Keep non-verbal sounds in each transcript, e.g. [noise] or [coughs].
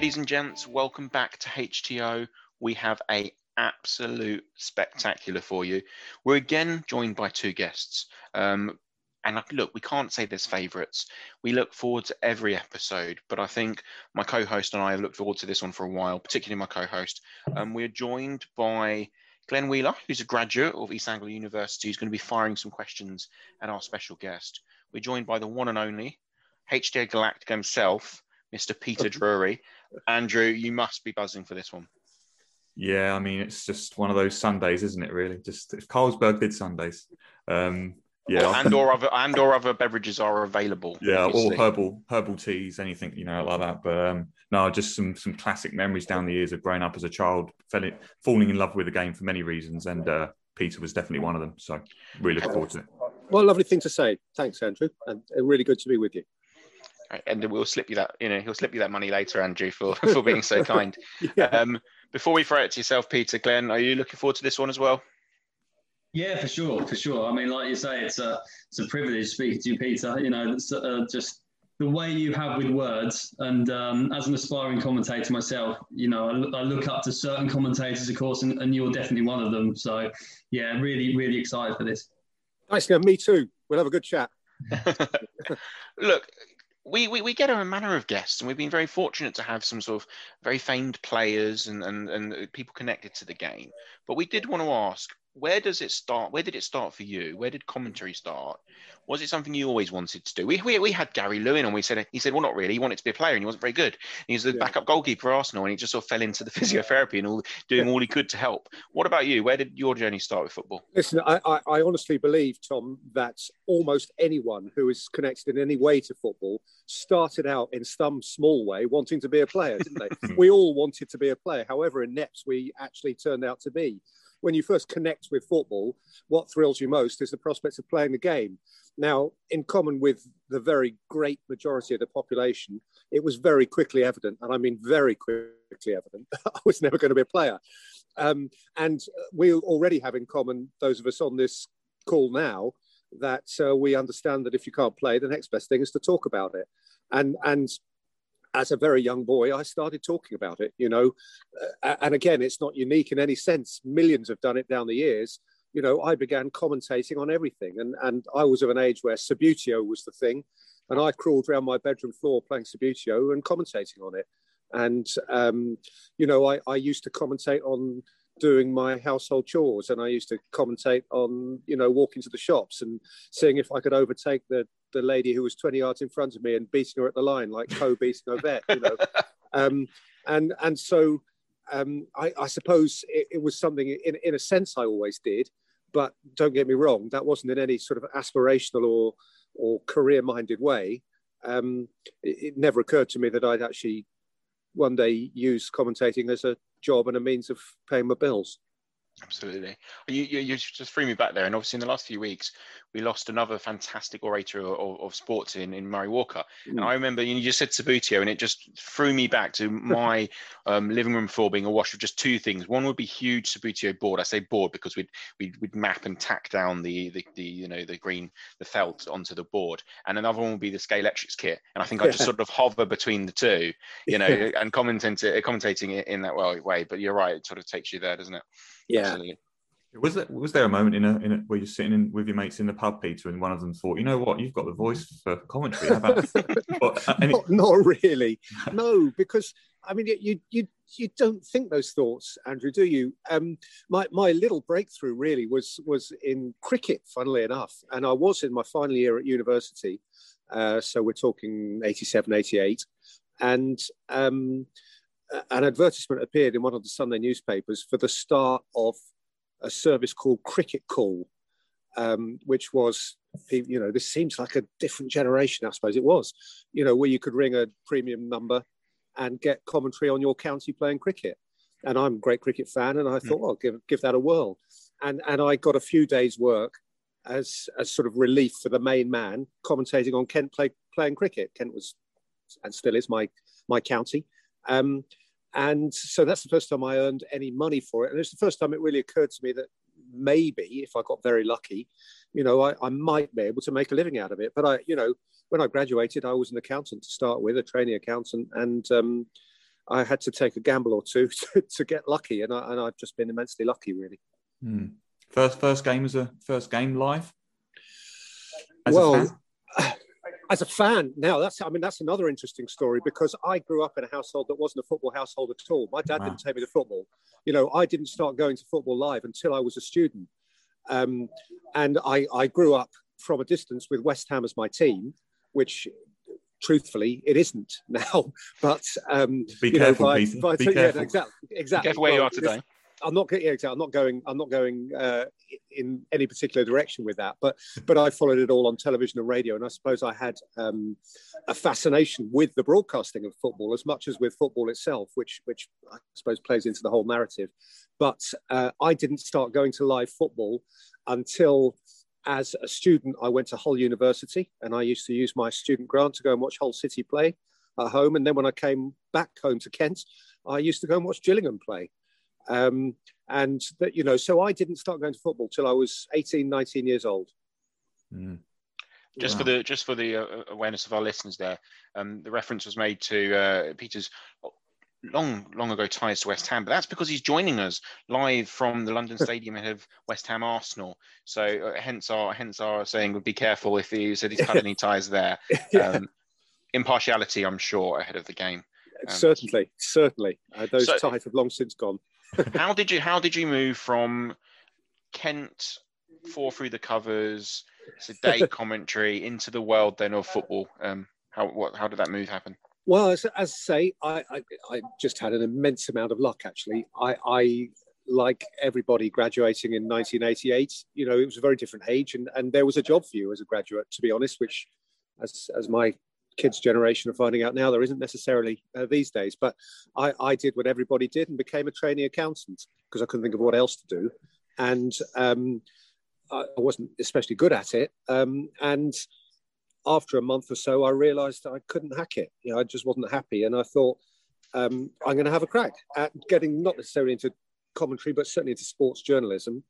Ladies and gents, welcome back to HTO. We have a absolute spectacular for you. We're again joined by two guests. Um, and look, we can't say there's favourites. We look forward to every episode, but I think my co-host and I have looked forward to this one for a while, particularly my co-host. Um, we're joined by Glenn Wheeler, who's a graduate of East Anglia University, who's going to be firing some questions at our special guest. We're joined by the one and only HTO Galactic himself, Mr. Peter Drury. Andrew, you must be buzzing for this one. Yeah, I mean, it's just one of those Sundays, isn't it? Really, just if Carlsberg did Sundays. Um, yeah, and or other and or other beverages are available. Yeah, obviously. or herbal herbal teas, anything you know like that. But um, no, just some some classic memories down the years of growing up as a child, falling in love with the game for many reasons, and uh, Peter was definitely one of them. So really look forward to it. Well, lovely thing to say. Thanks, Andrew, and really good to be with you. And we'll slip you that, you know, he'll slip you that money later, Andrew, for [laughs] for being so kind. yeah. um, before we throw it to yourself, Peter, Glenn, are you looking forward to this one as well? Yeah, for sure, for sure. I mean, like you say, it's a it's a privilege speaking to you, Peter. You know, it's uh, just the way you have with words. And um, as an aspiring commentator myself, you know, I, I, look up to certain commentators, of course, and, and, you're definitely one of them. So, yeah, really, really excited for this. Nice, yeah, me too. We'll have a good chat. [laughs] [laughs] Look, we, we, we get a manner of guests, and we've been very fortunate to have some sort of very famed players and, and, and uh, people connected to the game. But we did want to ask where does it start? Where did it start for you? Where did commentary start? Was it something you always wanted to do? We, we, we had Gary Lewin and we said, he said, well, not really. He wanted to be a player and he wasn't very good. He was the yeah. backup goalkeeper for Arsenal and he just sort of fell into the [laughs] physiotherapy and all doing all he could to help. What about you? Where did your journey start with football? Listen, I, I, I honestly believe, Tom, that almost anyone who is connected in any way to football started out in some small way wanting to be a player, didn't they? [laughs] we all wanted to be a player. However, in NEPS, we actually turned out to be when you first connect with football, what thrills you most is the prospects of playing the game. Now, in common with the very great majority of the population, it was very quickly evident, and I mean very quickly evident, [laughs] I was never going to be a player. Um, and we already have in common, those of us on this call now, that uh, we understand that if you can't play, the next best thing is to talk about it. And and as a very young boy, I started talking about it, you know. Uh, and again, it's not unique in any sense. Millions have done it down the years. You know, I began commentating on everything. And, and I was of an age where Subbuteo was the thing. And I crawled around my bedroom floor playing Subbuteo and commentating on it. And, um, you know, I, I used to commentate on doing my household chores and I used to commentate on, you know, walking to the shops and seeing if I could overtake the, the lady who was 20 yards in front of me and beating her at the line like Coe beating Ovett, you know. [laughs] um, and, and so um, I, I, suppose it, it, was something in, in a sense I always did, but don't get me wrong, that wasn't in any sort of aspirational or, or career minded way. Um, it, it never occurred to me that I'd actually one day use commentating as a job and a means of paying my bills. Absolutely. You, you, you, just threw me back there. And obviously, in the last few weeks, we lost another fantastic orator of, of sports in, in Murray Walker. Mm. And I remember you, just said Subbuteo, and it just threw me back to my [laughs] um, living room floor being awash with just two things. One would be huge Subbuteo board. I say board because we'd, we'd, we'd map and tack down the, the, the, you know, the green, the felt onto the board. And another one would be the Scalextrics kit. And I think I just [laughs] sort of hover between the two, you know, and commenting, commentating in that way. But you're right, it sort of takes you there, doesn't it? Yeah. Absolutely. Was there was there a moment in a, in a where you're sitting in, with your mates in the pub, Peter, and one of them thought, you know what, you've got the voice for commentary. How about? [laughs] but, uh, not, not, really. [laughs] No, because I mean, you you you don't think those thoughts, Andrew, do you? Um, my my little breakthrough really was was in cricket, funnily enough, and I was in my final year at university, uh, so we're talking 87, 88, and. Um, an advertisement appeared in one of the Sunday newspapers for the start of a service called Cricket Call, um, which was, you know, this seems like a different generation, I suppose it was, you know, where you could ring a premium number and get commentary on your county playing cricket. And I'm a great cricket fan, and I hmm. thought, well, give, give that a whirl. And, and I got a few days' work as a sort of relief for the main man commentating on Kent play, playing cricket. Kent was and still is my, my county. Um, and so that's the first time I earned any money for it. And it's the first time it really occurred to me that maybe if I got very lucky, you know, I, I might be able to make a living out of it. But I, you know, when I graduated, I was an accountant to start with, a trainee accountant. And um, I had to take a gamble or two [laughs] to, to get lucky, and, I, and I've just been immensely lucky, really. Hmm. First, first game as a first game live. As well, [laughs] as a fan, now that's I mean that's another interesting story because I grew up in a household that wasn't a football household at all. My dad wow. didn't take me to football. You know, I didn't start going to football live until I was a student, um, and I, I grew up from a distance with West Ham as my team, which truthfully, it isn't [laughs] now. But um, be careful, know, by, by, be yeah, careful. exactly, exactly. Be careful where well, you are today. I'm not getting. I'm not going. I'm not going uh, in any particular direction with that. But but I followed it all on television and radio, and I suppose I had um, a fascination with the broadcasting of football as much as with football itself, which which I suppose plays into the whole narrative. But uh, I didn't start going to live football until. As a student, I went to Hull University and I used to use my student grant to go and watch Hull City play at home. And then when I came back home to Kent, I used to go and watch Gillingham play. Um, and that, you know, so I didn't start going to football till I was 18, 19 years old. Mm. Just wow. for the just for the uh, awareness of our listeners, there, um, the reference was made to uh, Peter's long long ago ties to West Ham, but that's because he's joining us live from the London [laughs] Stadium ahead of West Ham Arsenal. So uh, hence our hence our saying would be careful if he said he's cut any [laughs] ties there. yeah. um, impartiality, I'm sure, ahead of the game. Um, certainly, certainly, uh, those so, ties have long since gone [laughs] how did you how did you move from Kent four through the covers to [laughs] commentary into the world then of football? Um, how what how did that move happen? Well, as, as I say, I, I, I just had an immense amount of luck. Actually, I, I like everybody graduating in 1988. You know, it was a very different age, and and there was a job for you as a graduate, to be honest. Which, as as my kids' generation are finding out now there isn't necessarily uh, these days. But I, I, did what everybody did and became a trainee accountant because I couldn't think of what else to do. And um, I wasn't especially good at it. Um, and after a month or so, I realized I couldn't hack it. You know, I just wasn't happy. And I thought, um, I'm going to have a crack at getting not necessarily into commentary, but certainly into sports journalism.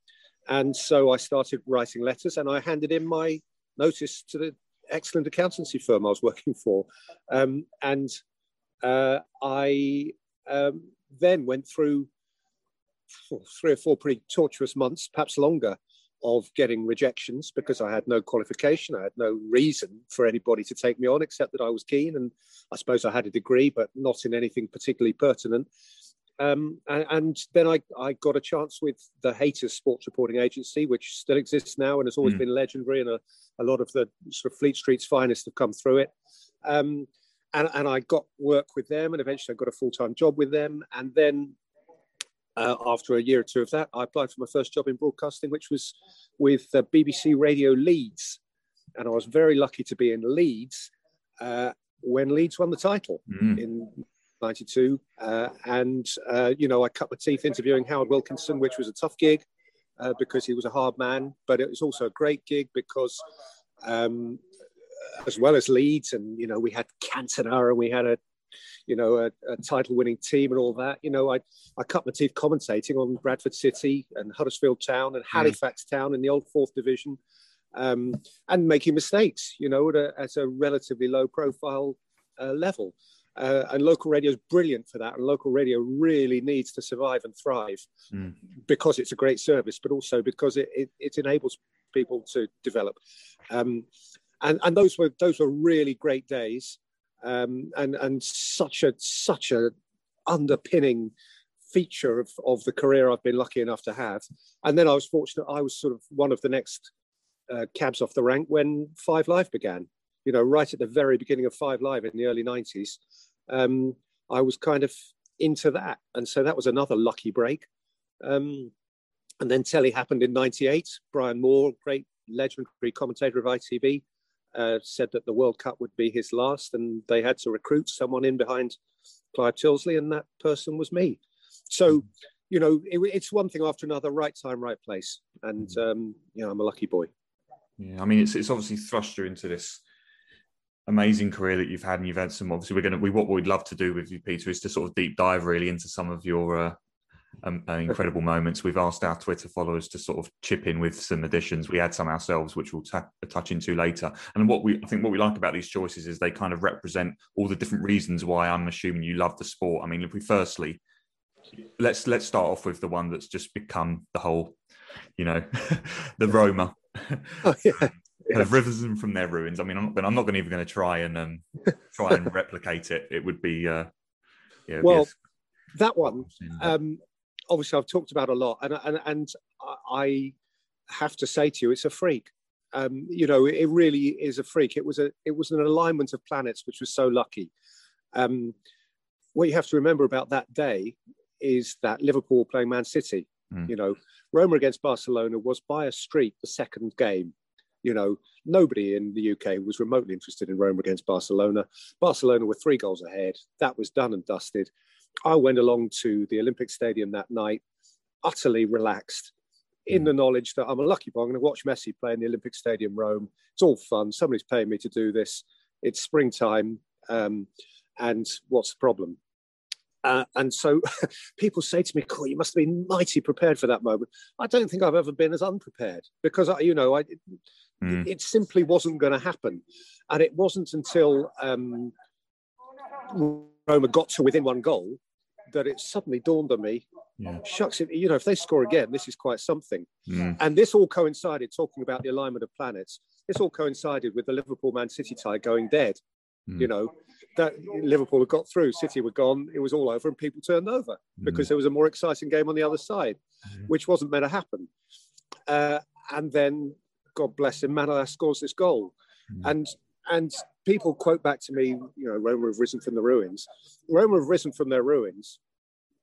And so I started writing letters and I handed in my notice to the excellent accountancy firm I was [laughs] working for. Um, and uh, I um, then went through three or four pretty torturous months, perhaps longer, of getting rejections because I had no qualification. I had no reason for anybody to take me on except that I was keen. And I suppose I had a degree, but not in anything particularly pertinent. Um, and, and, then I, I, got a chance with the Hayters Sports Reporting Agency, which still exists now and has always mm. been legendary, and a, a, lot of the sort of Fleet Street's finest have come through it. Um, and, and, I got work with them, and eventually I got a full time job with them. And then uh, after a year or two of that, I applied for my first job in broadcasting, which was with uh, BBC Radio Leeds. And I was very lucky to be in Leeds uh, when Leeds won the title mm. in 92. Uh, and, uh, you know, I cut my teeth interviewing Howard Wilkinson, which was a tough gig uh, because he was a hard man, but it was also a great gig because, um, as well as Leeds, and, you know, we had Cantona and we had a, you know, a, a title winning team and all that. You know, I, I cut my teeth commentating on Bradford City and Huddersfield Town and mm. Halifax mm. Town in the old fourth division. Um, and making mistakes, you know, at a, at a relatively low profile uh, level. Uh, and local radio is brilliant for that. And local radio really needs to survive and thrive mm. because it's a great service, but also because it, it, it enables people to develop. Um, and, and those were those were really great days, um, and and such a such a underpinning feature of, of the career I've been lucky enough to have. And then I was fortunate; I was sort of one of the next uh, cabs off the rank when Five Live began you know, right at the very beginning of Five Live in the early 90s, um, I was kind of into that. And so that was another lucky break. Um, and then Telly happened in 98. Brian Moore, great legendary commentator of ITV, uh, said that the World Cup would be his last, and they had to recruit someone in behind Clive Tyldesley, and that person was me. So, you know, it, it's one thing after another, right time, right place. And, mm. um, you know, I'm a lucky boy. Yeah, I mean, it's, it's obviously thrust you into this amazing career that you've had, and you've had some. Obviously, we're going to. We what we'd love to do with you, Peter, is to sort of deep dive really into some of your uh, um, uh, incredible moments. We've asked our Twitter followers to sort of chip in with some additions. We had some ourselves, which we'll ta- touch into later. And what we I think what we like about these choices is they kind of represent all the different reasons why I'm assuming you love the sport. I mean, if we firstly let's let's start off with the one that's just become the whole, you know, [laughs] the Roma. Oh, yeah. Have risen from their ruins. I mean, I'm not, I'm not even going to try and um, try and [laughs] replicate it. It would be, uh, yeah. Well, that one, um, obviously, I've talked about a lot, and and and I have to say to you, it's a freak. Um, you know, it really is a freak. It was a it was an alignment of planets which was so lucky. Um, what you have to remember about that day is that Liverpool playing Man City. Mm. You know, Roma against Barcelona was by a streak the second game. You know, nobody in the UK was remotely interested in Roma against Barcelona. Barcelona were three goals ahead. That was done and dusted. I went along to the Olympic Stadium that night, utterly relaxed, in the knowledge that I'm a lucky boy. I'm going to watch Messi play in the Olympic Stadium, Rome. It's all fun. Somebody's paying me to do this. It's springtime. Um, and what's the problem? Uh, and so [laughs] people say to me, cool, you must have been mighty prepared for that moment. I don't think I've ever been as unprepared because, I, you know, I, mm. it, simply wasn't going to happen. And it wasn't until um, Roma got to within one goal that it suddenly dawned on me, yeah. shucks, you know, if they score again, this is quite something. Mm. And this all coincided, talking about the alignment of planets, this all coincided with the Liverpool Man City tie going dead. Mm. You know, that Liverpool had got through, City were gone, it was all over, and people turned over mm. because there was a more exciting game on the other side, mm. which wasn't meant to happen. Uh, and then, God bless him, Manolas scores this goal. Mm. And and people quote back to me, you know, Roma have risen from the ruins. Roma have risen from their ruins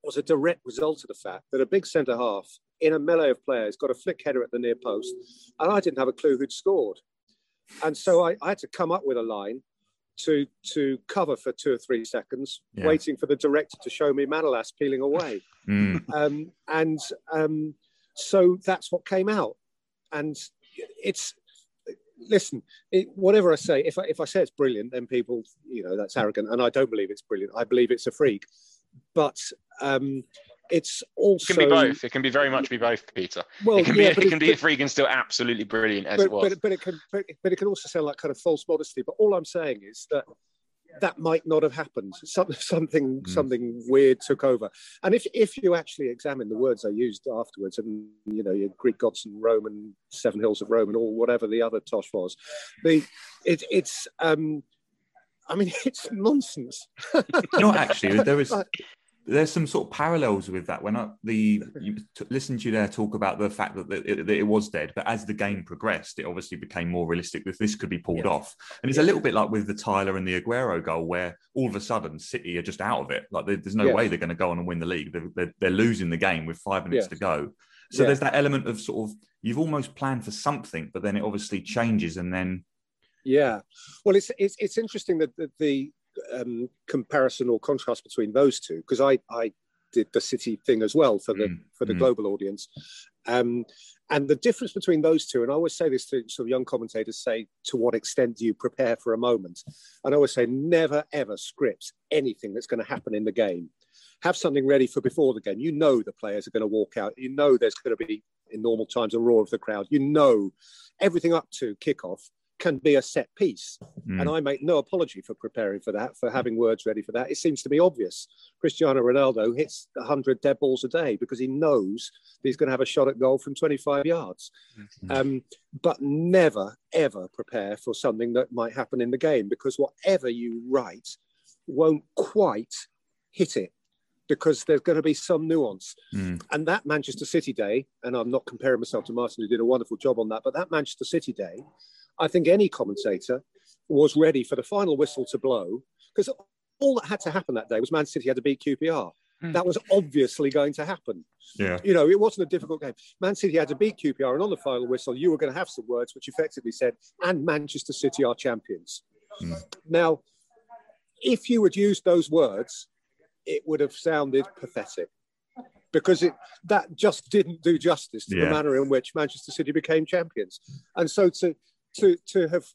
was a direct result of the fact that a big centre half in a melee of players got a flick header at the near post, and I didn't have a clue who'd scored. And so I, I had to come up with a line to to cover for two or three seconds, yeah. waiting for the director to show me Manolas peeling away. [laughs] Mm. Um, and um, so that's what came out. And it's listen, it, whatever I say, if I, if I say it's brilliant, then people, you know, that's arrogant, and I don't believe it's brilliant. I believe it's a freak, but um, it's also it can be both. It can be very much be both, Peter. Well, it can yeah, [laughs] be it can be a freak still absolutely brilliant as but, it was. But, but it can but, but it can also sound like kind of false modesty. But all I'm saying is that that might not have happened. Some, something mm. something weird took over. And if if you actually examine the words I used afterwards, and you know your Greek gods and Roman Seven Hills of Rome and all whatever the other tosh was, the it, it's. Um, I mean, [laughs] it's nonsense. not actually, there was [laughs] there's some sort of parallels with that. When I the you t- listened to you there talk about the fact that, it, that, it, was dead, but as the game progressed, it obviously became more realistic that this could be pulled yeah. off. And it's yeah. a little bit like with the Tyler and the Aguero goal, where all of a sudden City are just out of it. Like there's no yeah. way they're going to go on and win the league. They're, they're, they're losing the game with five minutes to go. So there's that element of sort of you've almost planned for something, but then it obviously changes, and then yeah. Well, it's it's, it's interesting that the, the um, comparison or contrast between those two because I, I did the city thing as well for the mm. for the mm. global audience. Um, and the difference between those two, and I always say this to sort of young commentators, say, to what extent do you prepare for a moment? And I always say, never ever script anything that's going to happen in the game. Have something ready for before the game. You know the players are going to walk out. You know there's going to be, in normal times, a roar of the crowd. You know everything up to kickoff can be a set piece. Mm. And I make no apology for preparing for that, for having words ready for that. It seems to be obvious. Cristiano Ronaldo hits 100 dead balls a day because he knows he's going to have a shot at goal from 25 yards. Mm-hmm. Um, but never, ever prepare for something that might happen in the game because whatever you write won't quite hit it because there's going to be some nuance. Mm. And that Manchester City day, and I'm not comparing myself to Martin, who did a wonderful job on that, but that Manchester City day I think any commentator was ready for the final whistle to blow because all that had to happen that day was Man City had to beat QPR. Mm. That was obviously going to happen. Yeah. You know, it wasn't a difficult game. Man City had to beat QPR, and on the final whistle, you were going to have some words which effectively said, and Manchester City are champions. Mm. Now, if you had used those words, it would have sounded pathetic because it that just didn't do justice to yeah. the manner in which Manchester City became champions. And so to to to have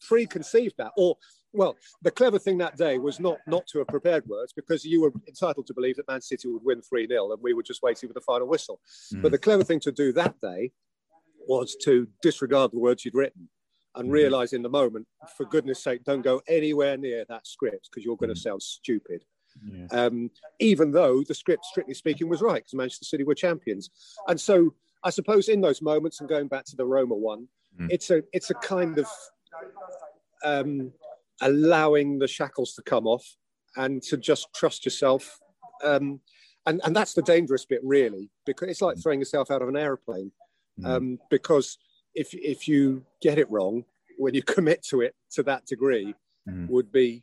preconceived that or well, the clever thing that day was not not to have prepared words because you were entitled to believe that Man City would win 3 0 and we were just waiting for the final whistle. Mm. But the clever thing to do that day was to disregard the words you'd written and mm. realize in the moment, for goodness sake, don't go anywhere near that script because you're going to mm. sound stupid. Yeah. Um, even though the script, strictly speaking, was right because Manchester City were champions. And so I suppose in those moments, and going back to the Roma one, mm. it's a it's a kind of um, allowing the shackles to come off and to just trust yourself. Um, and, and that's the dangerous bit, really, because it's like mm. throwing yourself out of an aeroplane. Mm. Um, because if, if you get it wrong, when you [laughs] commit to it to that degree, mm. would be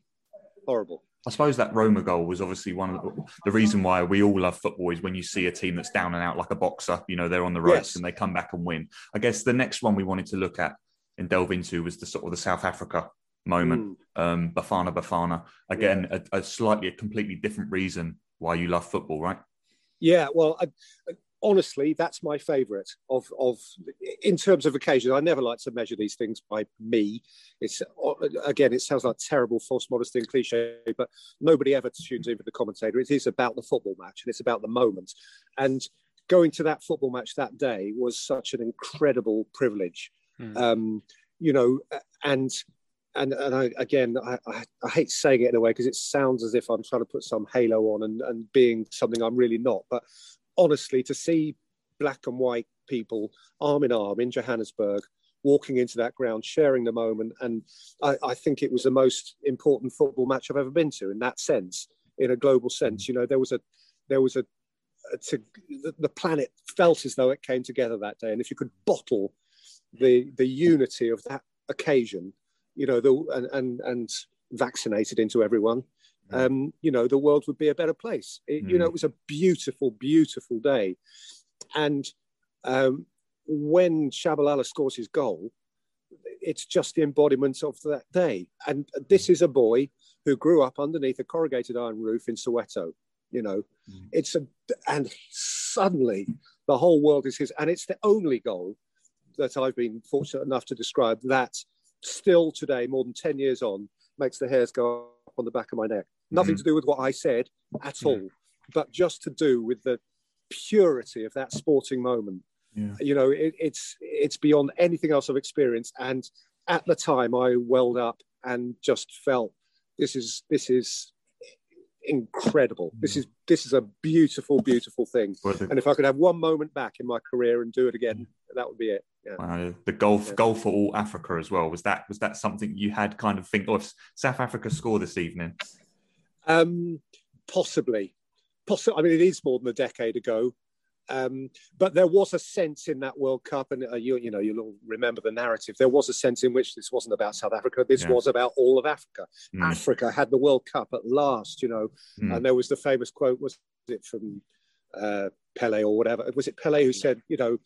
horrible. I suppose that Roma goal was obviously one of the, the, reason why we all love football is when you see a team that's down and out like a boxer, you know, they're on the ropes yes. and they come back and win. I guess the next one we wanted to look at and delve into was the sort of the South Africa moment. Mm. Um, Bafana Bafana. Again, yeah. a, a, slightly, a completely different reason why you love football, right? Yeah, well, I, honestly, that's my favourite of of in terms of occasions. I never like to measure these things by me. It's again, it sounds like terrible false modesty and cliche, but nobody ever tunes in for the commentator. It is about the football match and it's about the moment. And going to that football match that day was such an incredible privilege. Mm. Um, you know, and and and I, again, I, I, I, hate saying it in a way because it sounds as if I'm trying to put some halo on and, and being something I'm really not. But honestly, to see black and white people arm in arm in Johannesburg walking into that ground, sharing the moment, and I, I think it was the most important football match I've ever been to in that sense, in a global sense. You know, there was a there was a, a to, the, planet felt as though it came together that day, and if you could bottle the the unity of that occasion you know, the, and, and, and vaccinated into everyone. Um, you know, the world would be a better place. It, mm. You know, mm. it was a beautiful, beautiful day. And um, when Shabalala scores his goal, it's just the embodiment of that day. And this is a boy who grew up underneath a corrugated iron roof in Soweto. You know, mm. it's a, and suddenly the whole world is his. And it's the only goal that I've been fortunate enough to describe that still today, more than 10 years on, makes the hairs go on the back of my neck. Nothing mm-hmm. to do with what I said at yeah. all, but just to do with the purity of that sporting moment. Yeah. You know, it, it's it's beyond anything else I've experienced. And at the time, I welled up and just felt this is this is incredible. Mm. This is this is a beautiful, beautiful thing. And if I could have one moment back in my career and do it again, that would be it. Yeah. Wow. The golf yeah. goal for all Africa as well. Was that was that something you had kind of think? Oh, if South Africa score this evening? Um, possibly, possibly. I mean, it is more than a decade ago. Um, but there was a sense in that World Cup, and uh, you, you know, you'll remember the narrative. There was a sense in which this wasn't about South Africa. This yeah. was about all of Africa. Mm. Africa had the World Cup at last, you know. Mm. And there was the famous quote: was it from uh, Pele or whatever? Was it Pele who said, you know,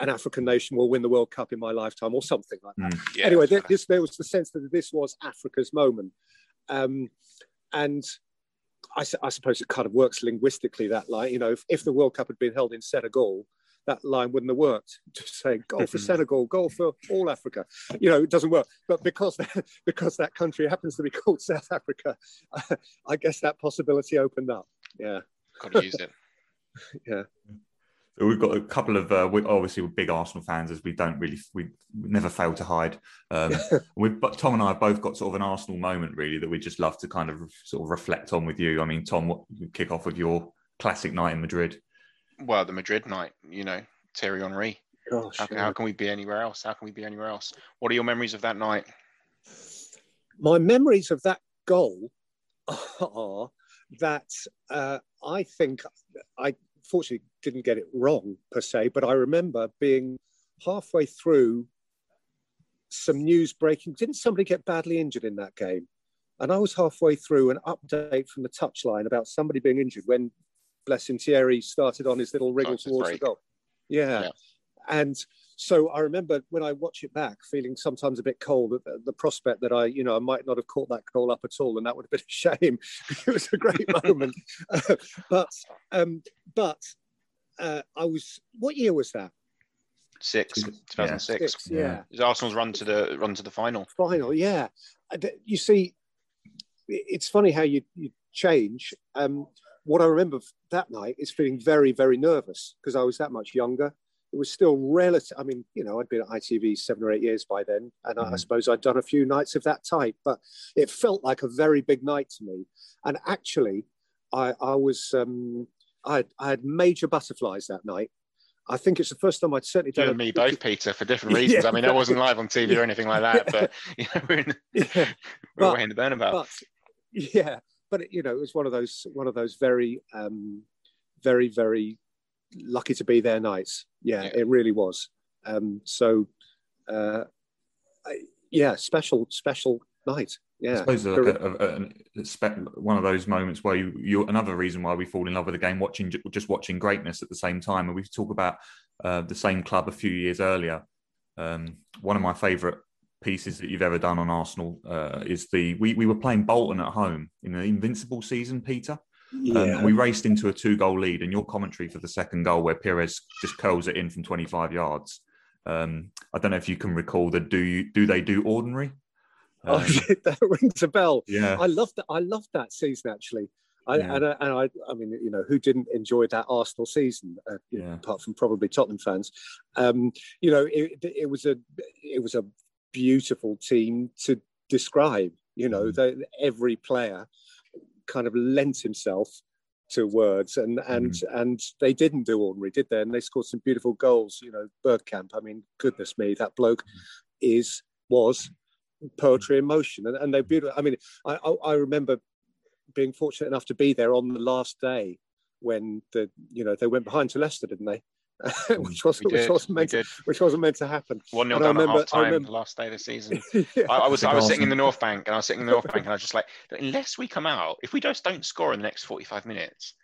an African nation will win the World Cup in my lifetime, or something like that? Mm. Yeah, anyway, this, there was the sense that this was Africa's moment, um, and I, I, suppose it kind of works linguistically that line. You know, if, if the World Cup had been held in Senegal, that line wouldn't have worked. Just saying goal for [laughs] Senegal, goal for all Africa. You know, it doesn't work. But because [laughs] because that country happens to be called South Africa, [laughs] I guess that possibility opened up. Yeah, got to use it. yeah. We've got a couple of uh, we obviously we're big Arsenal fans as we don't really we never fail to hide. Um, [laughs] we but Tom and I have both got sort of an Arsenal moment really that we just love to kind of sort of reflect on with you. I mean, Tom, what you kick off with your classic night in Madrid? Well, the Madrid night, you know, Thierry Henry. Gosh, how, how can we be anywhere else? How can we be anywhere else? What are your memories of that night? My memories of that goal [laughs] are that uh, I think I fortunately didn't get it wrong per se, but I remember being halfway through some news breaking. Didn't somebody get badly injured in that game? And I was halfway through an update from the touchline about somebody being injured when, Blessing Thierry started on his little wriggle towards the goal. Yeah. yeah. And so I remember when I watch it back, feeling sometimes a bit cold at the, the, prospect that I, you know, I might not have caught that goal up at all, and that would have been a [laughs] shame. [laughs] it was a great [laughs] moment, uh, but um, but uh, I was. What year was that? Six, 2006. Six, yeah. yeah. Arsenal's run to the run to the final. Final, yeah. You see, it's funny how you, you change. Um, what I remember that night is feeling very, very nervous because I was that much younger. It was still relative. I mean, you know, I'd been at ITV seven or eight years by then, and mm. I, I suppose I'd done a few nights of that type. But it felt like a very big night to me. And actually, I, I was um, I, had, I had major butterflies that night. I think it's the first time I'd certainly done. You and me both, Peter, for different [laughs] reasons. yeah, I mean, I wasn't live on TV or [laughs] anything like that, but [laughs] you know, we're, in, yeah. we're but, in the Bernabeu. But, yeah, but it, you know, it was one of those one of those very, um, very, very lucky to be there nights. Yeah, yeah. it really was. Um, so, uh, I, yeah, special, special night. Yeah, I suppose like a, a, a, one of those moments where you, you another reason why we fall in love with the game, watching just watching greatness at the same time. And we talk about uh, the same club a few years earlier. Um, one of my favourite pieces that you've ever done on Arsenal uh, is the we, we were playing Bolton at home in the Invincible season, Peter. Um, yeah. Um, we raced into a two goal lead, and your commentary for the second goal, where Pires just curls it in from 25 yards. Um, I don't know if you can recall the do you do they do ordinary? Oh, um, [laughs] that rings a bell. Yeah, I loved that. I loved that season actually. I, yeah. and, I, and I, I mean, you know, who didn't enjoy that Arsenal season? Uh, yeah. know, apart from probably Tottenham fans, um, you know, it, it was a, it was a beautiful team to describe. You know, mm. every player kind of lent himself to words, and and mm. and they didn't do ordinary, did they? And they scored some beautiful goals. You know, Bergkamp. I mean, goodness me, that bloke mm. is was poetry mm. in motion, and, and they're beautiful. I mean, I, I, I remember being fortunate enough to be there on the last day when the you know they went behind to Leicester, didn't they? [laughs] Mm, which wasn't which wasn't meant to, which wasn't meant to happen. One nil down at half time remember... the last day of the season. [laughs] yeah. I, I, was I was sitting in the North Bank and I was sitting in the North Bank and I was just like, unless we come out, if we just don't score in the next forty five minutes,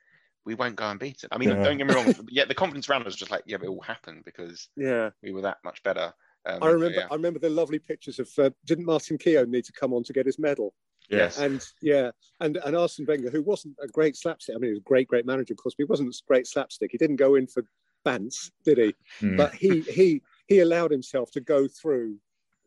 we won't go unbeaten. I mean, yeah. don't get me wrong. [laughs] yeah, the confidence round was just like, yeah, but it all happened because yeah, we were that much better. Um, I remember. Yeah. I remember the lovely pictures of. Uh, didn't Martin Keown need to come on to get his medal? Yes. And yeah, and and Arsene Wenger, who wasn't a great slapstick. I mean, he was a great, great manager, of course, but he wasn't a great slapstick. He didn't go in for bants, did he? Mm. But he he he allowed himself to go through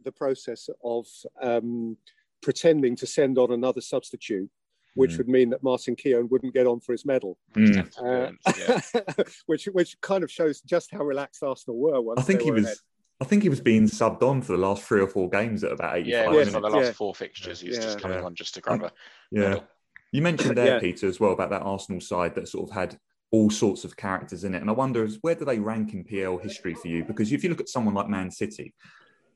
the process of um, pretending to send on another substitute, which mm. would mean that Martin Keown wouldn't get on for his medal, mm. uh, yeah. [laughs] which which kind of shows just how relaxed Arsenal were. I think he was. Ahead. I think he was being subbed on for the last three or four games at about 85 yeah, minutes. for the last yeah. four fixtures, he was yeah. just coming on just to grab a yeah. Medal. You mentioned there, Peter, as well about that Arsenal side that sort of had all sorts of characters in it. And I wonder, where do they rank in PL history for you? Because if you look at someone like Man City,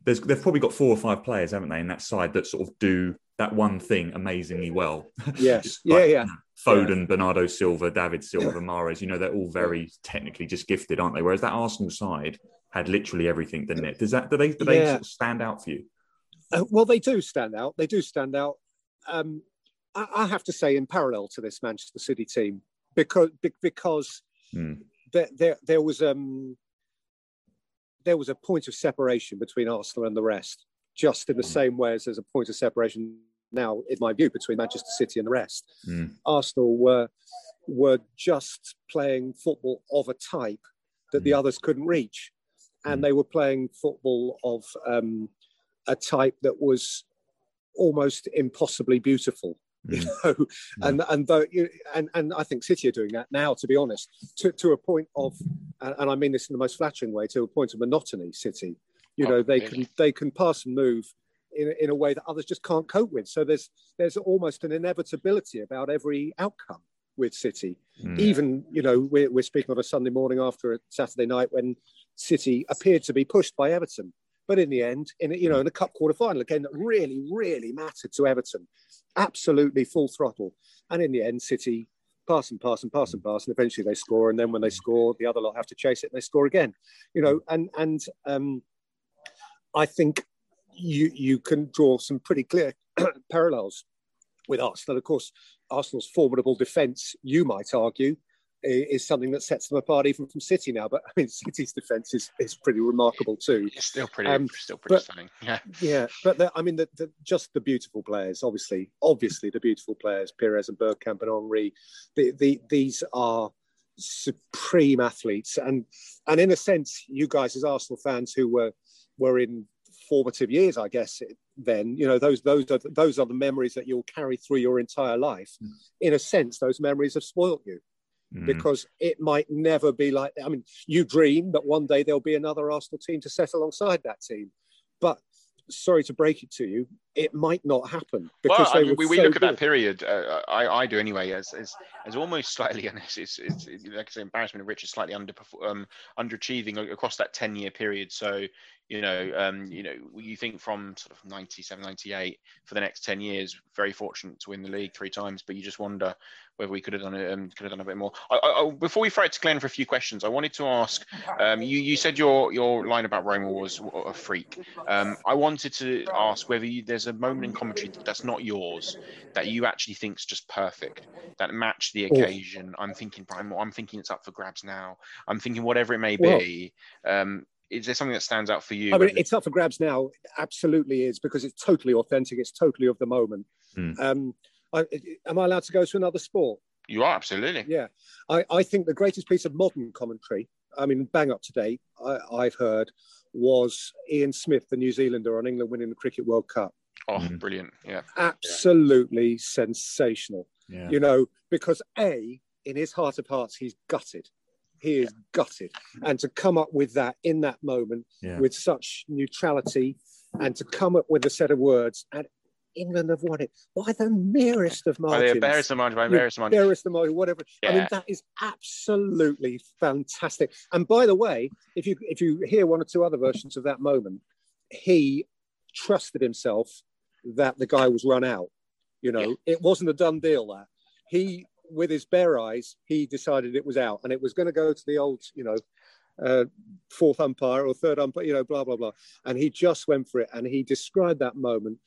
there's, they've probably got four or five players, haven't they, in that side that sort of do that one thing amazingly well. [laughs] Yes. like, yeah, yeah. Foden, yeah. Bernardo Silva, David Silva, Mahrez, you know, they're all very technically just gifted, aren't they? Whereas that Arsenal side had literally everything, didn't it? Does that do they do they yeah. sort of stand out for you? Uh, well, they do stand out. They do stand out. Um, I, I, have to say, in parallel to this Manchester City team, because because mm. there, there there was um there was a point of separation between Arsenal and the rest, just in the mm. same way as there's a point of separation now, in my view, between Manchester City and the rest. Mm. Arsenal were were just playing football of a type that the hmm. others couldn't reach, and hmm. they were playing football of um, a type that was almost impossibly beautiful you mm. know and and though and and i think city are doing that now to be honest to, to a point of and i mean this in the most flattering way to a point of monotony city you know oh, they really? can they can pass and move in, in a way that others just can't cope with so there's there's almost an inevitability about every outcome with city mm. even you know we're, we're speaking on a sunday morning after a saturday night when city appeared to be pushed by everton but in the end, in you know, in a cup quarter final, again, that really, really mattered to Everton, absolutely full throttle. And in the end, City pass and pass and pass and pass, and eventually they score. And then when they score, the other lot have to chase it and they score again. You know, and and um, I think you you can draw some pretty clear [clears throat] parallels with Arsenal. Of course, Arsenal's formidable defence, you might argue, is something that sets them apart even from City now. But I mean, City's defence is, is pretty remarkable too. It's still pretty, um, still pretty but, stunning. Yeah, yeah. But the, I mean, the, the, just the beautiful players, obviously, obviously the beautiful players, Pires and Bergkamp and Henry. The, the, these are supreme athletes, and and in a sense, you guys as Arsenal fans who were were in formative years, I guess, then you know those those are those are the memories that you'll carry through your entire life Mm. in a sense those memories have spoilt you Mm. because it might never be like that. i mean you dream that one day there'll be another arsenal team to set alongside that team but sorry to break it to you it might not happen because well, I mean, we, we so look at that period. Uh, I, I do anyway, as, as, as almost [laughs] slightly, and it's, it's, it's like I say, embarrassment of riches, slightly under um, underachieving across that ten year period. So you know, um, you know, you think from sort of 97, 98 for the next ten years, very fortunate to win the league three times, but you just wonder whether we could have done it, um, could have done a bit more. I, I, before we throw it to Glenn for a few questions, I wanted to ask. Um, you, you said your your line about Roma was a freak. Um, I wanted to ask whether you, there's a moment in commentary that's not yours that you actually think's just perfect, that matched the occasion. I'm thinking, Brian, I'm thinking it's up for grabs now. I'm thinking whatever it may be. Um, is there something that stands out for you? I mean, it's up for grabs now. Absolutely is because it's totally authentic. It's totally of the moment. Mm. Um, I, am I allowed to go to another sport? You are absolutely. Yeah, I, I think the greatest piece of modern commentary. I mean, bang up to date. I, I've heard was Ian Smith, the New Zealander, on England winning the Cricket World Cup. Oh, Mhm. brilliant! Yeah, Absolutely sensational. Yeah. You know, because a in his heart of hearts, he's gutted. He is gutted, and to come up with that in that moment Yeah. with such neutrality, and to come up with a set of words, and England have won it by the merest of margins. by the barest of margin, by the merest of margin. Barest of margin, whatever. I mean, that is absolutely fantastic. And by the way, if you if you hear one or two other versions of that moment, he trusted himself that the guy was run out. You know, it wasn't a done deal. That he, with his bare eyes, he decided it was out, and it was going to go to the old, you know, uh, fourth umpire or third umpire, you know, blah blah blah. And he just went for it, and he described that moment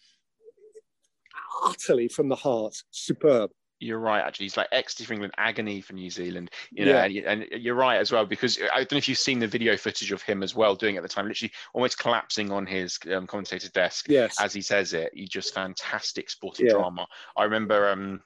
utterly from the heart. Superb. You're right. Actually, he's like ecstasy for England, agony for New Zealand. You know, Yeah. and, and you're right as well because I don't know if you've seen the video footage of him as well doing it at the time, literally almost collapsing on his um, commentator's desk Yes. as he says it. He just fantastic sporting Yeah. drama. I remember um,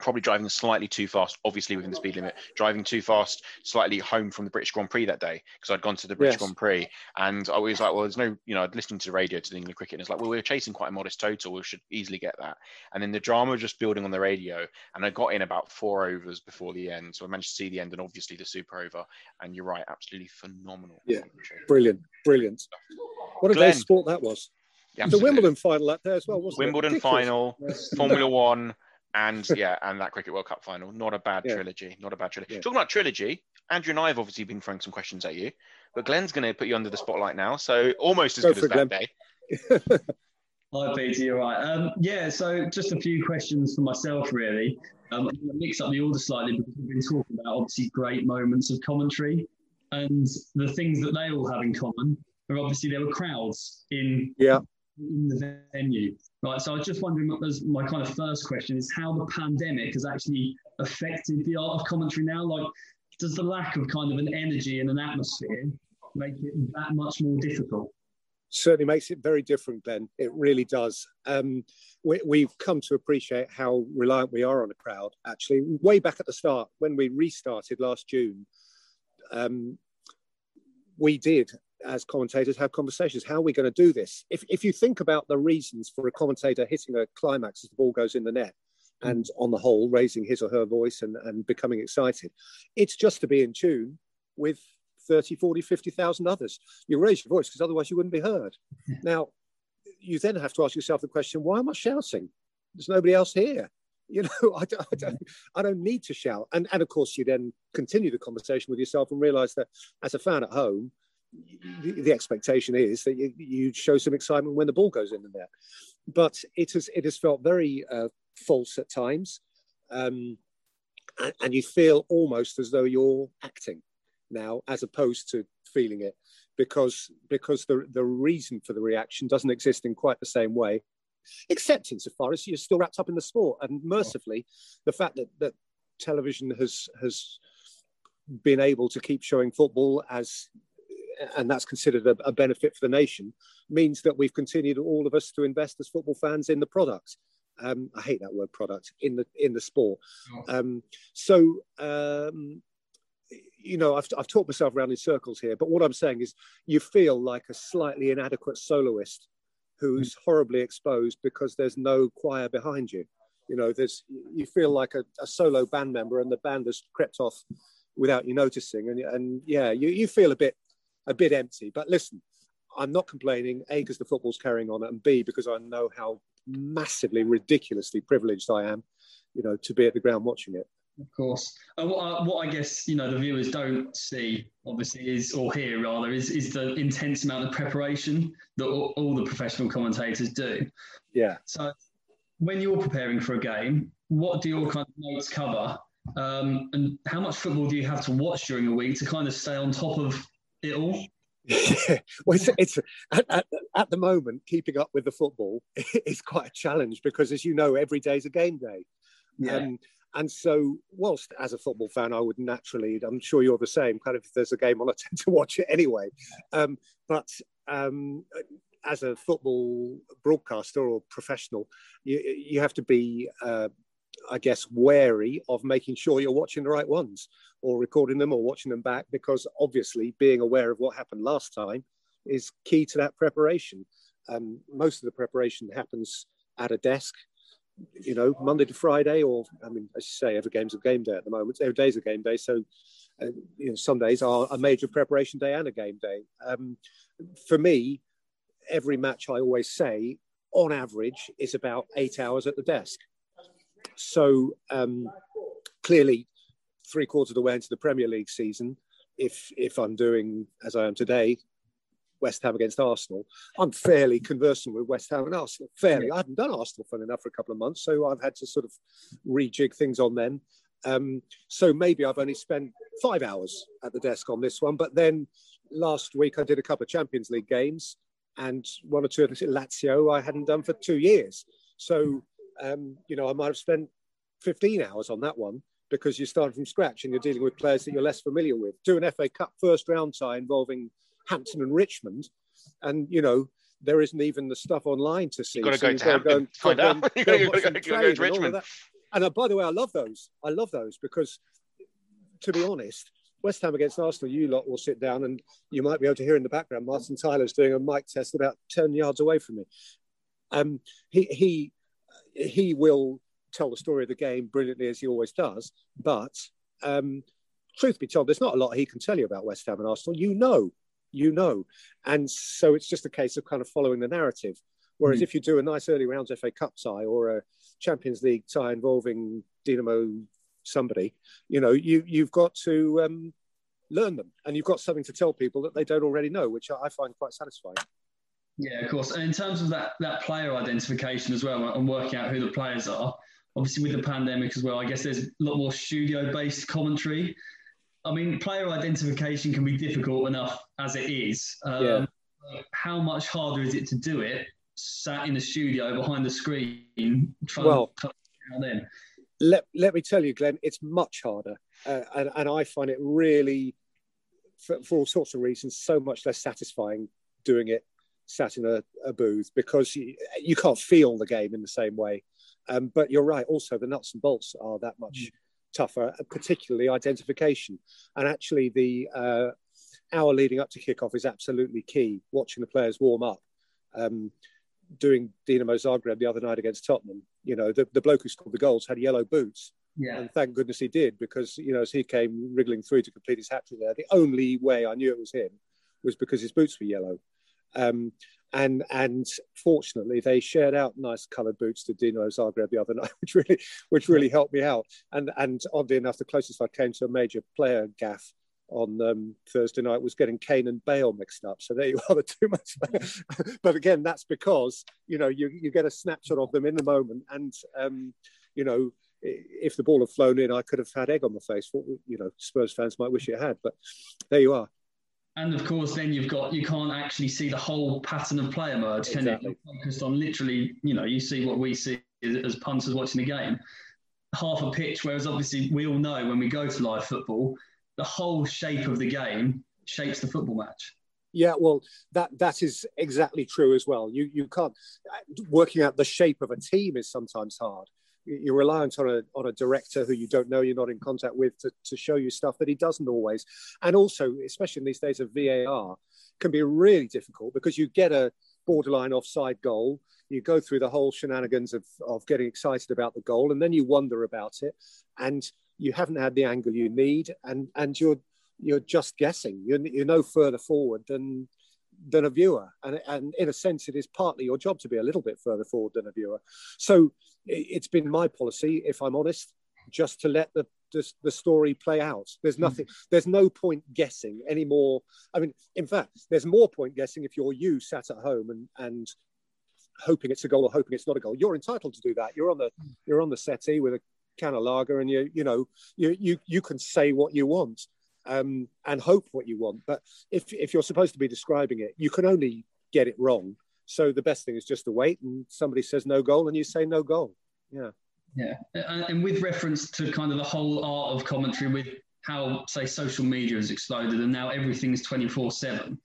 probably driving slightly too fast, obviously within the speed limit, driving too fast, slightly home from the British Grand Prix that day because I'd gone to the British Yes. Grand Prix and I was like, well, there's no, you know, I'd listening to the radio to the England cricket and it's like, well, we're chasing quite a modest total. We should easily get that. And then the drama was just building on the radio and I got in about four overs before the end. So I managed to see the end and obviously the super over. And you're right, absolutely phenomenal. Yeah. Brilliant, brilliant. What a Glenn. great sport that was. Yeah, the. Wimbledon final that day as well, wasn't Wimbledon it? Final, Formula One, and [laughs] yeah, and that Cricket World Cup final. Not a bad Yeah. trilogy. Not a bad trilogy. Yeah. Talking about trilogy, Andrew and I have obviously been throwing some questions at you, but Glenn's going to put you under the spotlight now. So almost as Go good as it, that Glenn. day. [laughs] Hi, Peter. You're right. Um, yeah, so just a few questions for myself, really. Um, I'm going to mix up the order slightly because we've been talking about obviously great moments of commentary, and the things that they all have in common are obviously there were crowds in Yeah. In the venue, right? So I was just wondering, as my kind of first question is how the pandemic has actually affected the art of commentary now. Like, does the lack of kind of an energy and an atmosphere make it that much more difficult? certainly makes it very different, Ben. It really does. Um, we, we've come to appreciate how reliant we are on a crowd. Actually, way back at the start, when we restarted last June, um, we did, as commentators, have conversations. How are we going to do this? If, if you think about the reasons for a commentator hitting a climax as the ball goes in the net, hmm. and on the whole, raising his or her voice and, and becoming excited, it's just to be in tune with 30, 40, 50,000 others. You raise your voice because otherwise you wouldn't be heard. Hmm. now, you then have to ask yourself the question, why am I shouting? There's nobody else here. You know, [laughs] I don't, I don't, I don't need to shout. And, and of course, you then continue the conversation with yourself and realize that as a fan at home, the, the expectation is that you, you show some excitement when the ball goes in the net. But it has, it has felt very uh, false at times. Um, and, and you feel almost as though you're acting now as opposed to feeling it because because the the reason for the reaction doesn't exist in quite the same way except insofar as you're still wrapped up in the sport and mercifully the fact that that television has has been able to keep showing football as and that's considered a, a benefit for the nation means that we've continued all of us to invest as football fans in the product um, I hate that word product in the in the sport. Um, so um, you know, I've, I've talked myself around in circles here, but what I'm saying is you feel like a slightly inadequate soloist who's horribly exposed because there's no choir behind you. You know, there's you feel like a, a solo band member, and the band has crept off without you noticing, and and yeah, you you feel a bit a bit empty. But listen, I'm not complaining. A because the football's carrying on, and B because I know how massively, ridiculously privileged I am, you know, to be at the ground watching it. Of course. Uh, what, I, what, I guess you know the viewers don't see, obviously, is or hear rather, is is the intense amount of preparation that all, all the professional commentators do. Yeah. So when you're preparing for a game, what do your kind of notes cover? Um, and how much football do you have to watch during a week to kind of stay on top of it all? Yeah, [laughs] well, it's, it's at, at, at, the moment keeping up with the football [laughs] is quite a challenge because, as you know, every day is a game day. Yeah. Um, and so, whilst as a football fan, I would naturally, I'm sure you're the same, kind of if there's a game on, [laughs] I tend to watch it anyway. Um, but um, as a football broadcaster or professional, you, you have to be, uh, I guess, wary of making sure you're watching the right ones or recording them or watching them back because obviously being aware of what happened last time is key to that preparation. Um, most of the preparation happens at a desk you know, Monday to Friday, or I mean, as you say, every game's a game day at the moment. Every day's a game day. So, uh, you know, some days are a major preparation day and a game day. Um, for me, every match I always say, on average, is about eight hours at the desk. So, um, clearly, three quarters of the way into the Premier League season, if if I'm doing as I am today, West Ham against Arsenal, I'm fairly conversant with West Ham and Arsenal. Fairly, I haven't done Arsenal fun enough for a couple of months, so I've had to sort of rejig things on them. Um, so maybe I've only spent five hours at the desk on this one. But then last week I did a couple of Champions League games and one or two of Lazio I hadn't done for two years. So um, you know I might have spent 15 hours on that one because you're starting from scratch and you're dealing with players that you're less familiar with. Do an FA Cup first round tie involving Hampton and Richmond, and you know there isn't even the stuff online to see. You've got to so go to Hampton, find out. [laughs] You've got to go to Richmond. And uh, by the way, I love those. I love those because, to be honest, West Ham against Arsenal, you lot will sit down and you might be able to hear in the background Martin Tyler's doing a mic test about 10 yards away from me. Um, he, he, he will tell the story of the game brilliantly as he always does. But um, truth be told, there's not a lot he can tell you about West Ham and Arsenal. You know you know. And so it's just a case of kind of following the narrative. Whereas mm. if you do a nice early rounds FA Cup tie or a Champions League tie involving Dinamo somebody, you know, you you've got to um, learn them, and you've got something to tell people that they don't already know, which I find quite satisfying. Yeah, of course. And in terms of that that player identification as well, and working out who the players are, obviously with the pandemic as well, I guess there's a lot more studio based commentary. I mean, player identification can be difficult enough as it is. Um, yeah. How much harder is it to do it sat in the studio behind the screen? Well, then? Let, let me tell you, Glenn, it's much harder. Uh, and, and I find it really, for, for, all sorts of reasons, so much less satisfying doing it sat in a, a booth because you, you can't feel the game in the same way. Um, but you're right, also, the nuts and bolts are that much. Mm tougher, particularly identification. And actually, the uh, hour leading up to kickoff is absolutely key. Watching the players warm up. Um, doing Dinamo Zagreb the other night against Tottenham, you know, the, the bloke who scored the goals had yellow boots. Yeah. And thank goodness he did because, you know, as he came wriggling through to complete his hat trick there, the only way I knew it was him was because his boots were yellow. Um, and and fortunately they shared out nice coloured boots to Dinamo Zagreb the other [laughs] night, which really which really helped me out. And and oddly enough, the closest I came to a major player gaffe on um, Thursday night was getting Kane and Bale mixed up. So there you are, [laughs] the two much. [laughs] but again, that's because you know you you get a snapshot of them in the moment, and um, you know if the ball had flown in, I could have had egg on the face. You know, Spurs fans might wish it had, but there you are. And of course, then you've got you can't actually see the whole pattern of play emerge, can exactly. you? You're focused on literally, you know, you see what we see as punters watching the game, half a pitch. Whereas obviously we all know when we go to live football, the whole shape of the game shapes the football match. Yeah, well, that that is exactly true as well. You you can't working out the shape of a team is sometimes hard you're reliant on a on a director who you don't know, you're not in contact with, to, to show you stuff that he doesn't always. And also, especially in these days of VAR, can be really difficult because you get a borderline offside goal. You go through the whole shenanigans of, of getting excited about the goal, and then you wonder about it, and you haven't had the angle you need, and and you're you're just guessing. You're, you're no further forward than than a viewer, and and in a sense, it is partly your job to be a little bit further forward than a viewer. So it's been my policy, if I'm honest, just to let the the, the story play out. There's hmm. nothing. Mm. There's no point guessing anymore. I mean, in fact, there's more point guessing if you're you sat at home and and hoping it's a goal or hoping it's not a goal. You're entitled to do that. You're on the you're on the settee with a can of lager, and you you know you you you can say what you want um, and hope what you want. But if if you're supposed to be describing it, you can only get it wrong. So the best thing is just to wait, and somebody says no goal, and you say no goal. Yeah. Yeah, and with reference to kind of the whole art of commentary, with how say social media has exploded and now everything's twenty four seven.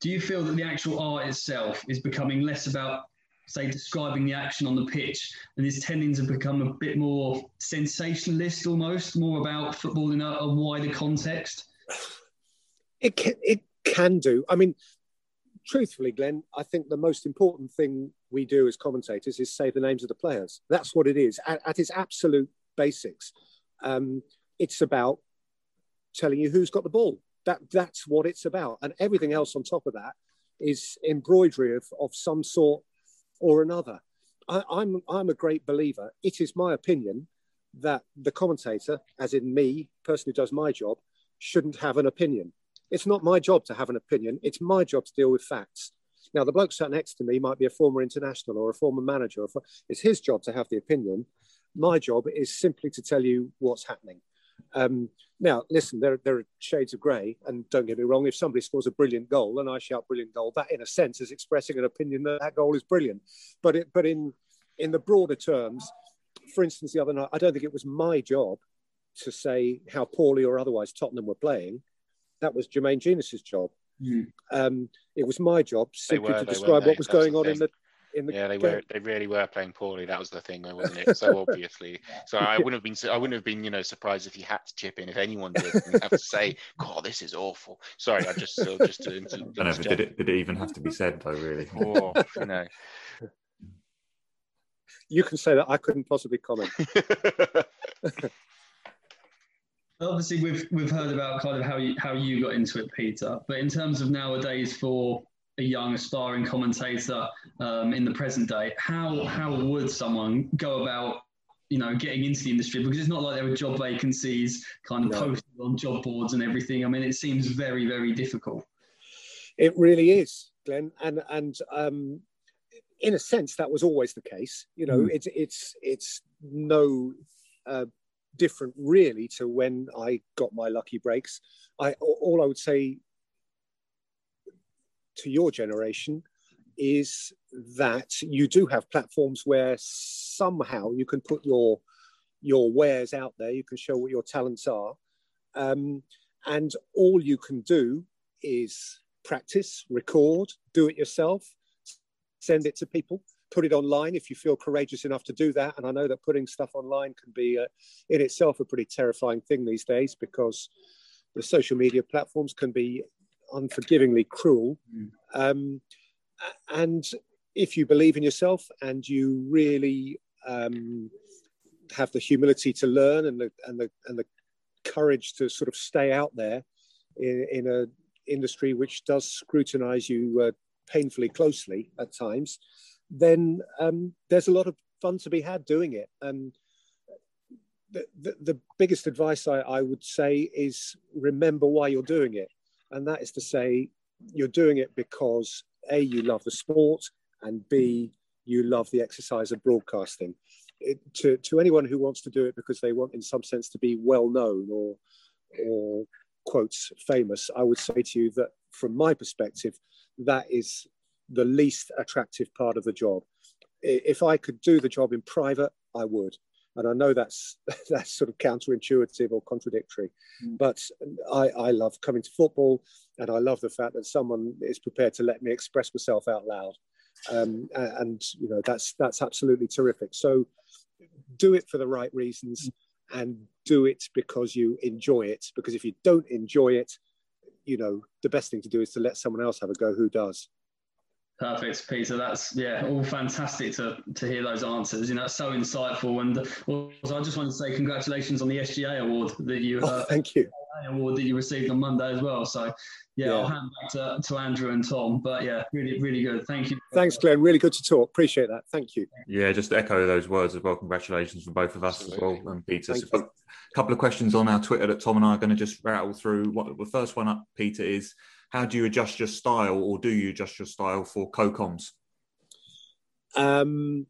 Do you feel that the actual art itself is becoming less about say describing the action on the pitch and is tending to become a bit more sensationalist almost more about football in a, a wider context. It can, it can do. I mean truthfully glenn i think the most important thing we do as commentators is say the names of the players. That's what it is at, at its absolute basics. Um, it's about telling you who's got the ball. That that's what it's about. And everything else on top of that is embroidery of, of some sort or another. I, I'm, I'm a great believer. It is my opinion that the commentator, as in me, person who does my job, shouldn't have an opinion. It's not my job to have an opinion. It's my job to deal with facts. Now, the bloke sat next to me might be a former international or a former manager. It's his job to have the opinion. My job is simply to tell you what's happening. Um, now, listen, there, there are shades of grey, and don't get me wrong, if somebody scores a brilliant goal and I shout brilliant goal, that in a sense is expressing an opinion that that goal is brilliant. But, it, but in, in the broader terms, for instance, the other night, I don't think it was my job to say how poorly or otherwise Tottenham were playing. That was Jermaine Jenas' job. Mm. Um, it was my job simply were, to describe what was going on in the the yeah they game. were they really were playing poorly. That was the thing wasn't it? So [laughs] obviously. So i wouldn't have been i wouldn't have been you know surprised if he had to chip in if anyone did have to say god this is awful. Sorry i just uh, [laughs] just to, to, I know, did it did it even have to be said though really. [laughs] Oh, you know. You can say that. I couldn't possibly comment. Obviously we've we've heard about kind of how you how you got into it peter. But in terms of nowadays for a young aspiring commentator um, in the present day, how how would someone go about you know getting into the industry? Because it's not like there are job vacancies kind of no. posted on job boards and everything. I mean, it seems very very difficult. It really is, Glenn, and and um, in a sense that was always the case. You know, mm. it's it's it's no. Uh, different really to when I got my lucky breaks. I all I would say to your generation is that you do have platforms where somehow you can put your your wares out there. You can show what your talents are. Um, and all you can do is practice record do it yourself send it to people put it online if you feel courageous enough to do that. And i know that putting stuff online can be uh, in itself a pretty terrifying thing these days because the social media platforms can be unforgivingly cruel. Mm. Um, and if you believe in yourself and you really um, have the humility to learn and the and the and the courage to sort of stay out there in, in a industry which does scrutinize you uh, painfully closely at times, then um, there's a lot of fun to be had doing it. And the, the, the biggest advice I, I would say is remember why you're doing it and that is to say you're doing it because a you love the sport and b you love the exercise of broadcasting. It, to, to anyone who wants to do it because they want in some sense to be well known or or quotes famous i would say to you that from my perspective that is the least attractive part of the job. If i could do the job in private i would and I know that's [laughs] that's sort of counterintuitive or contradictory, mm. but I, I love coming to football, and I love the fact that someone is prepared to let me express myself out loud, um, and you know that's that's absolutely terrific. So do it for the right reasons, mm. and do it because you enjoy it. Because if you don't enjoy it, you know the best thing to do is to let someone else have a go who does. Perfect, Peter. That's yeah, all fantastic to to hear those answers. You know, so insightful. And also, I just want to say congratulations on the SJA award that you. Oh, uh, thank you. Award that you received on Monday as well. So yeah, yeah, I'll hand back to, to Andrew and Tom. But yeah, really, really good. Thank you. Thanks, Glenn. Really good to talk. Appreciate that. Thank you. Yeah, just echo those words as well. Congratulations from both of us Absolutely. as well, and Peter. So a couple of questions on our Twitter that Tom and I are going to just rattle through. What the first one up, Peter, is how do you adjust your style, or do you adjust your style for co-coms? Um,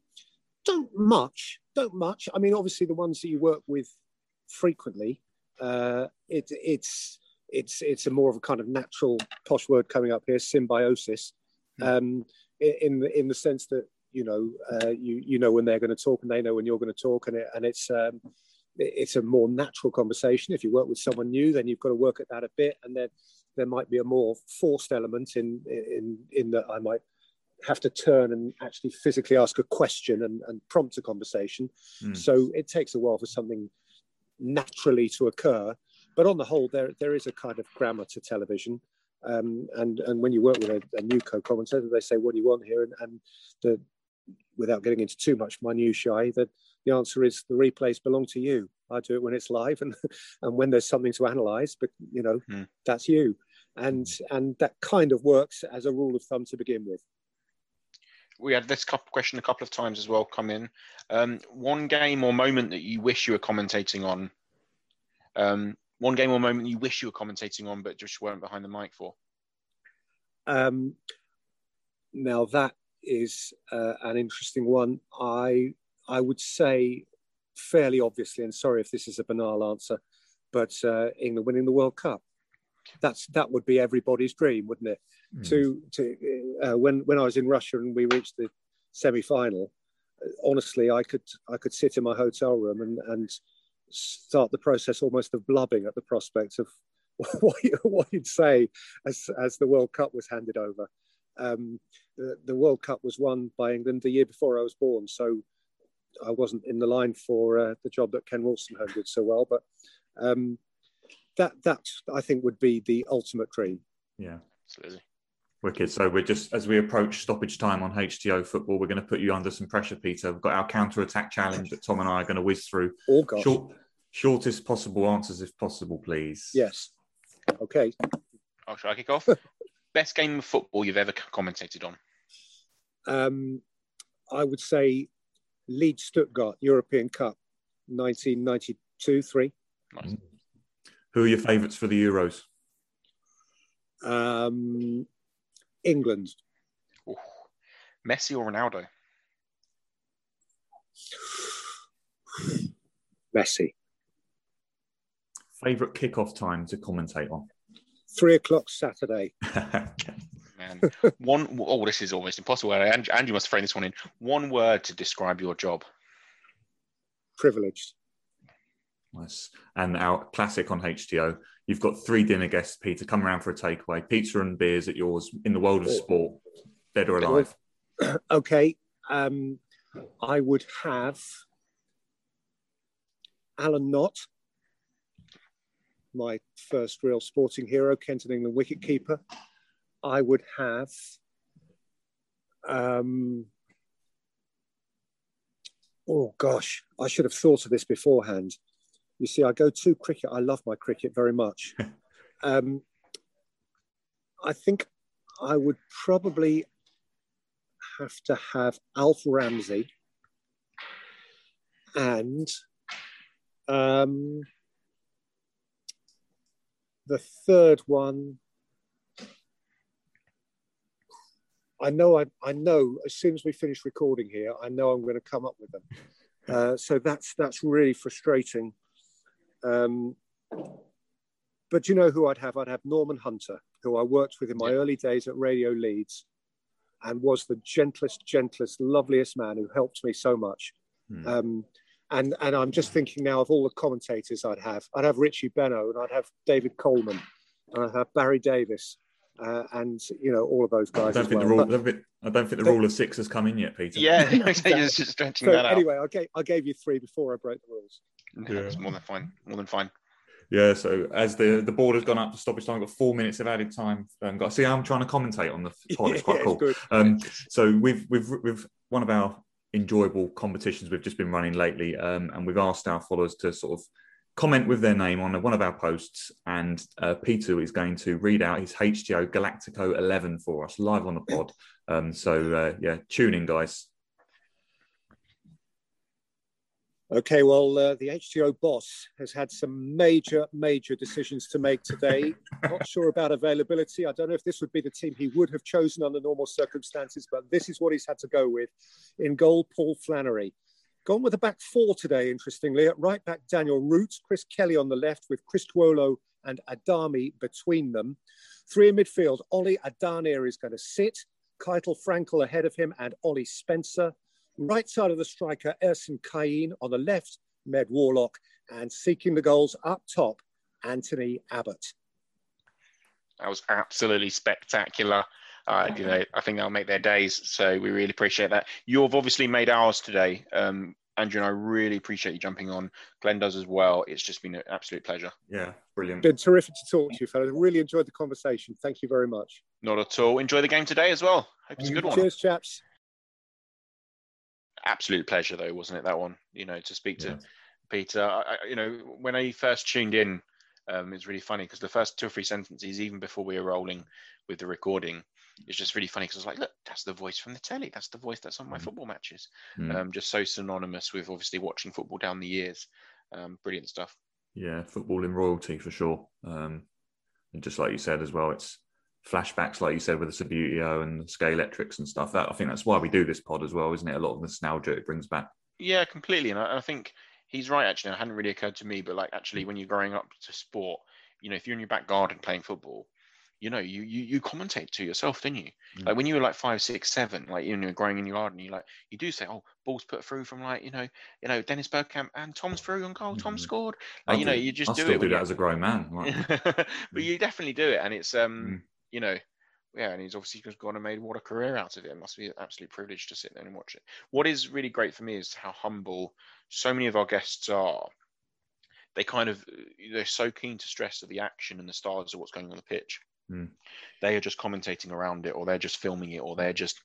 don't much, don't much. I mean, obviously, the ones that you work with frequently, uh, it, it's it's it's a more of a kind of natural posh word coming up here, symbiosis, hmm. um, in the in the sense that you know uh, you you know when they're going to talk and they know when you're going to talk, and it and it's um, it's a more natural conversation. If you work with someone new, then you've got to work at that a bit, and then there might be a more forced element in in in that I might have to turn and actually physically ask a question and, and prompt a conversation. Mm. So it takes a while for something naturally to occur. But on the whole, there there is a kind of grammar to television. Um, and and when you work with a, a new co-commentator, they say, "What do you want here?" And, and the, without getting into too much minutiae, that the answer is the replays belong to you. I do it when it's live, and [laughs] and when there's something to analyse, but you know mm. that's you, and and that kind of works as a rule of thumb to begin with we had this couple question a couple of times as well come in. Um, one game or moment that you wish you were commentating on. Um, one game or moment you wish you were commentating on, but just weren't behind the mic for. Um, now that is uh, an interesting one. I I would say fairly obviously, and sorry if this is a banal answer, but uh, England winning the World Cup. That's that would be everybody's dream, wouldn't it? mm. to to uh, when when I was in Russia and we reached the semi final. Uh, honestly, I could I could sit in my hotel room and and start the process almost of blubbing at the prospect of [laughs] what, you, what you'd say as as the World Cup was handed over. Um, the, the World Cup was won by England the year before I was born, so I wasn't in the line for uh, the job that Ken Wilson Wolstenholme did so well. But um, that that I think would be the ultimate dream. Yeah, absolutely. Wicked. So we're just as we approach stoppage time on HTO football, we're going to put you under some pressure, Peter. We've got our counter attack challenge that Tom and I are going to whiz through. Oh gosh. Short, shortest possible answers, if possible, please. Yes. Okay. Oh, shall I kick off? [laughs] Best game of football you've ever commentated on? Um, I would say Leeds Stuttgart European Cup, 1992 3. Nice. Who are your favourites for the Euros? Um, England. Ooh. Messi or Ronaldo? Messi. Favorite kickoff time to commentate on? Three o'clock Saturday. [laughs] Man, one. Oh, this is almost impossible. Andrew, Andrew must frame this one in one word to describe your job. Privileged. Nice. And our classic on HTO, you've got three dinner guests, Peter, come around for a takeaway. Pizza and beers at yours in the world of sport, dead or alive. [coughs] Okay. Um, I would have Alan Knott, my first real sporting hero, Kent and England wicketkeeper. I would have um, oh gosh, I should have thought of this beforehand. You see, I go to cricket. I love my cricket very much. [laughs] um, I think I would probably have to have Alf Ramsey and um, the third one. I know I, I know as soon as we finish recording here, I know I'm going to come up with them. Uh, so that's that's really frustrating. Um, but you know who I'd have? I'd have Norman Hunter, who I worked with in my yeah. early days at Radio Leeds and was the gentlest, gentlest, loveliest man who helped me so much. Hmm. Um, and, and I'm just thinking now of all the commentators I'd have. I'd have Richie Benaud, and I'd have David Coleman and I'd have Barry Davies uh, and, you know, all of those guys. I don't, think, well. the rule, I don't, think, I don't think the rule of six has come in yet, Peter. Yeah, [laughs] [laughs] just stretching so that out. Anyway, I gave, I gave you three before I broke the rules. Yeah, that's more than fine. More than fine. Yeah, so as the the board has gone up to stoppage time, I've got four minutes of added time. Um, got see, I'm trying to commentate on the [laughs] pod. It's quite Yeah, cool. good. Um, so we've we've we've one of our enjoyable competitions we've just been running lately, um, and we've asked our followers to sort of comment with their name on one of our posts, and uh, Peter is going to read out his HGO Galactico 11 for us live on the pod. Um, so uh, yeah, tune in, guys. Okay, well, uh, the HGO boss has had some major, major decisions to make today. Not sure about availability. I don't know if this would be the team he would have chosen under normal circumstances, but this is what he's had to go with. In goal, Paul Flannery. Gone with a back four today, interestingly. At right back, Daniel Root, Chris Kelly on the left with Chris Tuolo and Adami between them. Three in midfield, Ollie Adanir is going to sit. Keitel Frankel ahead of him and Ollie Spencer. Right side of the striker, Ersin Kayin. On the left, Med Warlock. And seeking the goals up top, Anthony Abbott. That was absolutely spectacular. Uh, you know, I think that'll make their days. So we really appreciate that. You've obviously made ours today. Um, Andrew and I really appreciate you jumping on. Glenn does as well. It's just been an absolute pleasure. Yeah, brilliant. Been terrific to talk to you, fellas. Really enjoyed the conversation. Thank you very much. Not at all. Enjoy the game today as well. Hope it's a good one. Cheers, chaps. Absolute pleasure, though, wasn't it? That one, you know, to speak to Yeah. Peter. I, I- you know, when I first tuned in, um, it's really funny because the first two or three sentences, even before we were rolling with the recording, it's just really funny because I was like, look, that's the voice from the telly. That's the voice that's on my Mhm. football matches. Mm. Um, just so synonymous with obviously watching football down the years. Um, brilliant stuff. Yeah, football in royalty for sure. Um, and just like you said as well, it's flashbacks, like you said, with the Subbuteo and the Electrics and stuff. That I think that's why we do this pod as well, isn't it? A lot of nostalgia it brings back. Yeah, completely. And I, and I think he's right, actually. It hadn't really occurred to me, but like actually, when you're growing up to sport, you know, if you're in your back garden playing football, you know, you you, you commentate to yourself, didn't you? Mm. Like when you were like five, six, seven, like you know, growing in your garden, you like you do say, "Oh, balls put through from like you know, you know, Dennis Bergkamp and Tom's through on goal. Tom Mhm. scored." Like, you know, you just I do still it. do that you- as a grown man. Like, [laughs] but you definitely do it, and it's um, Mm. you know, yeah, and he's obviously just gone and made what a career out of it. It must be an absolute privilege to sit there and watch it. What is really great for me is how humble so many of our guests are. They kind of they're so keen to stress that the action and the stars of what's going on the pitch. Mm. They are just commentating around it, or they're just filming it, or they're just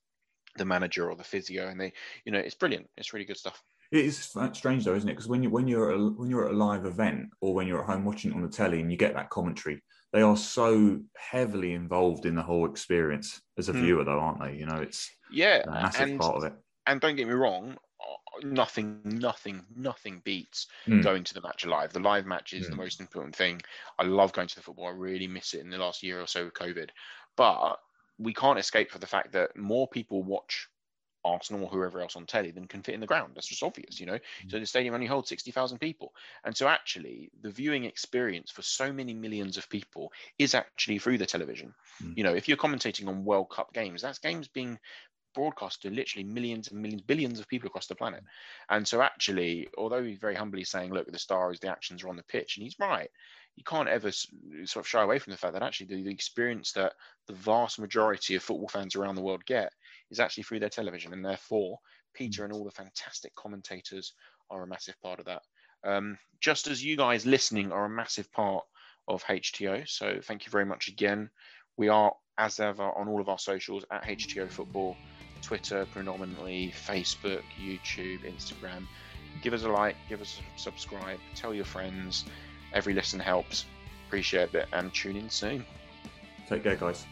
the manager or the physio, and they, you know, it's brilliant. It's really good stuff. It is strange though, isn't it? Because when you when you're a, when you're at a live event or when you're at home watching it on the telly and you get that commentary, they are so heavily involved in the whole experience as a Hmm. viewer, though, aren't they? You know, it's Yeah, a massive and part of it. and don't get me wrong, nothing, nothing, nothing beats Mm. going to the match live. The live match is the Mm. most important thing. I love going to the football. I really miss it in the last year or so with COVID. But we can't escape for the fact that more people watch Arsenal or whoever else on telly than can fit in the ground. That's just obvious, you know. So the stadium only holds 60,000 people. And so actually the viewing experience for so many millions of people is actually through the television. Mm. You know, if you're commentating on World Cup games, that's games being broadcast to literally millions and millions, billions of people across the planet. And so, actually, although he's very humbly saying, "Look, the stars, the actions are on the pitch," and he's right, you can't ever sort of shy away from the fact that actually the, the experience that the vast majority of football fans around the world get is actually through their television, and therefore, Peter and all the fantastic commentators are a massive part of that. Um, just as you guys listening are a massive part of HTO. So, thank you very much again. We are, as ever, on all of our socials at HTO Football. Twitter predominantly, Facebook, YouTube, Instagram. Give us a like, give us a subscribe, tell your friends. Every listen helps. Appreciate it and tune in soon. Take care, guys.